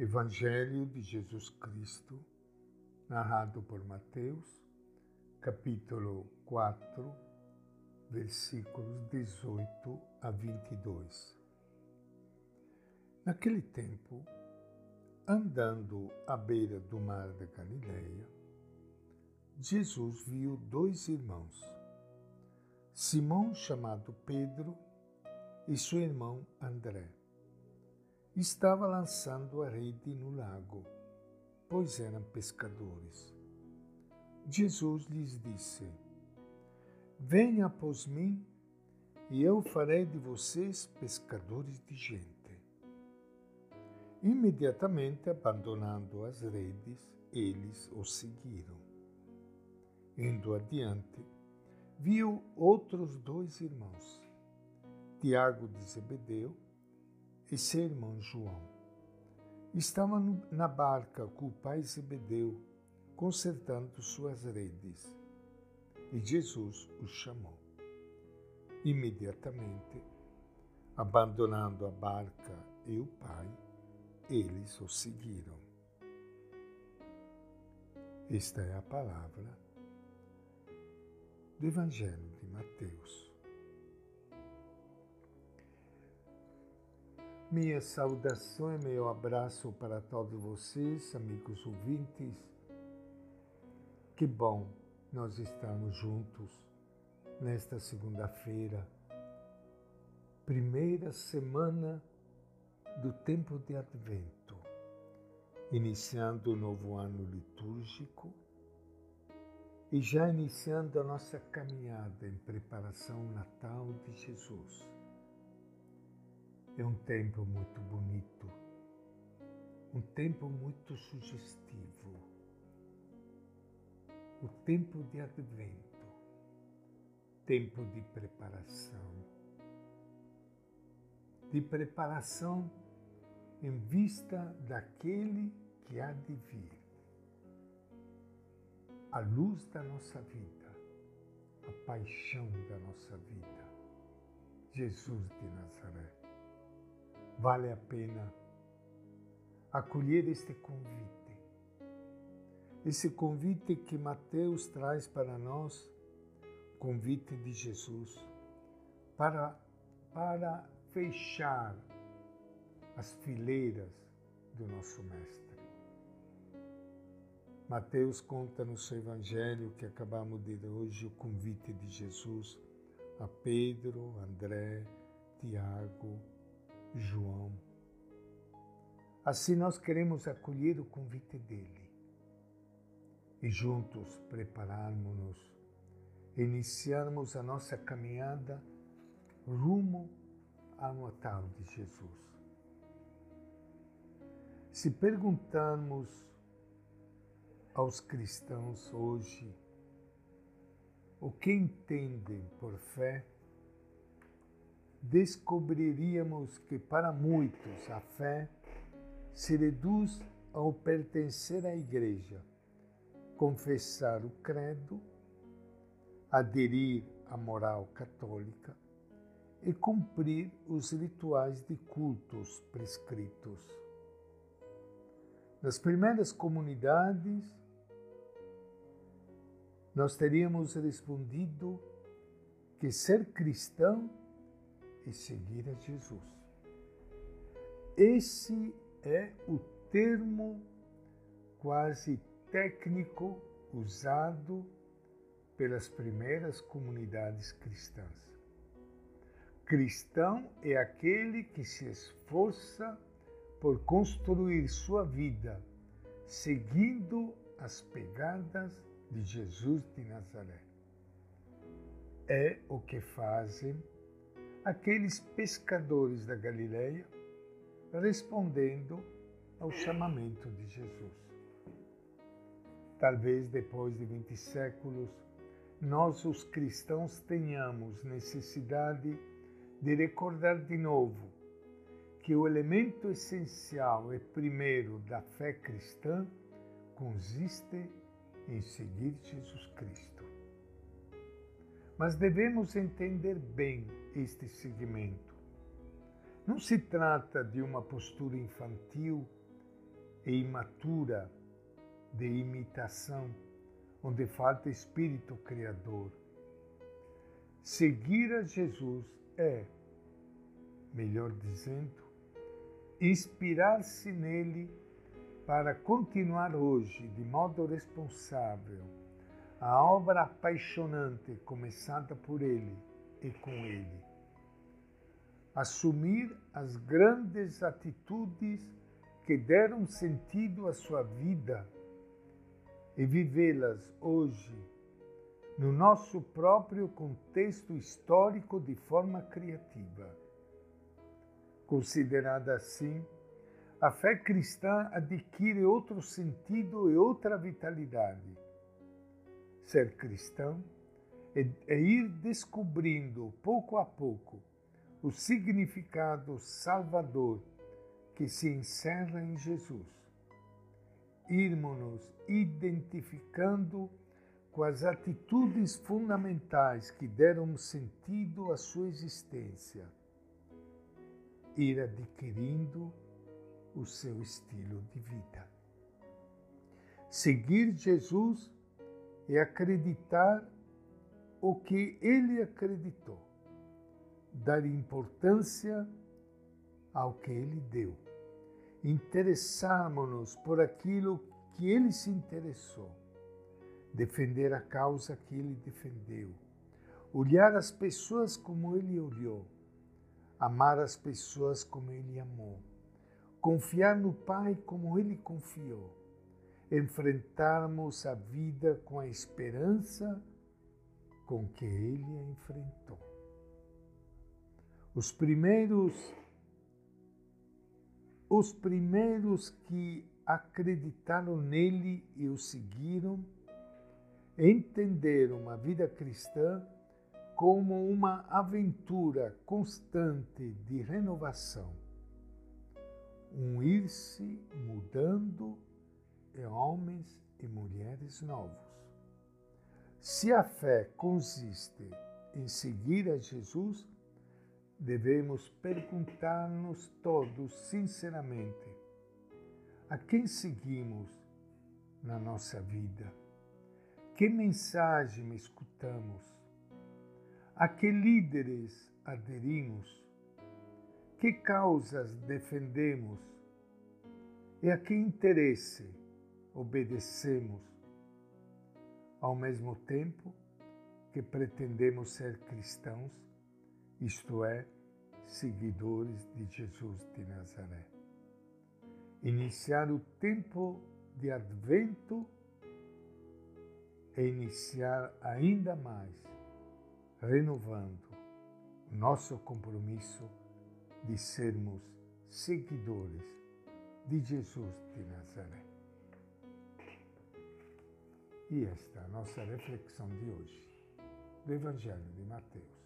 Evangelho de Jesus Cristo, narrado por Mateus, capítulo 4, versículos 18 a 22. Naquele tempo, andando à beira do mar da Galileia, Jesus viu dois irmãos, Simão, chamado Pedro, e seu irmão André estava lançando a rede no lago, pois eram pescadores. Jesus lhes disse: Venha após mim, e eu farei de vocês pescadores de gente. Imediatamente abandonando as redes, eles o seguiram. Indo adiante, viu outros dois irmãos, Tiago de Zebedeu e seu irmão João. Estava na barca com o pai Zebedeu, consertando suas redes. E Jesus os chamou. Imediatamente, abandonando a barca e o pai, eles o seguiram. Esta é a palavra do Evangelho de Mateus. Minha saudação e meu abraço para todos vocês, amigos ouvintes. Que bom nós estamos juntos nesta segunda-feira, primeira semana do tempo de Advento, iniciando o novo ano litúrgico e já iniciando a nossa caminhada em preparação ao Natal de Jesus. É um tempo muito bonito, um tempo muito sugestivo, o tempo de advento, tempo de preparação, de preparação em vista daquele que há de vir, a luz da nossa vida, a paixão da nossa vida, Jesus de Nazaré vale a pena acolher este convite. Esse convite que Mateus traz para nós, convite de Jesus, para, para fechar as fileiras do nosso Mestre. Mateus conta no seu Evangelho que acabamos de ler hoje o convite de Jesus a Pedro, André, Tiago, João. Assim nós queremos acolher o convite dele e juntos prepararmos-nos, iniciarmos a nossa caminhada rumo ao Natal de Jesus. Se perguntarmos aos cristãos hoje o que entendem por fé, descobriríamos que para muitos a fé se reduz ao pertencer à Igreja, confessar o credo, aderir à moral católica e cumprir os rituais de cultos prescritos. Nas primeiras comunidades, nós teríamos respondido que ser cristão e seguir a Jesus. Esse é o termo quase técnico usado pelas primeiras comunidades cristãs. Cristão é aquele que se esforça por construir sua vida seguindo as pegadas de Jesus de Nazaré. É o que fazem aqueles pescadores da Galileia respondendo ao chamamento de Jesus. Talvez depois de 20 séculos, nós, os cristãos, tenhamos necessidade de recordar de novo que o elemento essencial e primeiro da fé cristã consiste em seguir Jesus Cristo. Mas devemos entender bem este segmento. Não se trata de uma postura infantil e imatura de imitação, onde falta espírito criador. Seguir a Jesus é, melhor dizendo, inspirar-se nele para continuar hoje de modo responsável a obra apaixonante começada por ele e com ele. Assumir as grandes atitudes que deram sentido à sua vida e vivê-las hoje no nosso próprio contexto histórico de forma criativa. Considerada assim, a fé cristã adquire outro sentido e outra vitalidade. Ser cristão é, ir descobrindo pouco a pouco o significado salvador que se encerra em Jesus. Irmos-nos identificando com as atitudes fundamentais que deram sentido à sua existência, ir adquirindo o seu estilo de vida. Seguir Jesus é acreditar o que ele acreditou, dar importância ao que ele deu, interessarmos-nos por aquilo que ele se interessou, defender a causa que ele defendeu, olhar as pessoas como ele olhou, amar as pessoas como ele amou, confiar no Pai como ele confiou, enfrentarmos a vida com a esperança com que ele a enfrentou. Os primeiros os primeiros que acreditaram nele e o seguiram entenderam a vida cristã como uma aventura constante de renovação, um ir-se mudando em homens e mulheres novos. Se a fé consiste em seguir a Jesus, devemos perguntar-nos todos sinceramente: a quem seguimos na nossa vida? Que mensagem escutamos? A que líderes aderimos? Que causas defendemos? E a que interesse obedecemos? Ao mesmo tempo que pretendemos ser cristãos, isto é, seguidores de Jesus de Nazaré. Iniciar o tempo de advento é iniciar ainda mais, renovando nosso compromisso de sermos seguidores de Jesus de Nazaré. E esta é a nossa reflexão de hoje, do Evangelho de Mateus.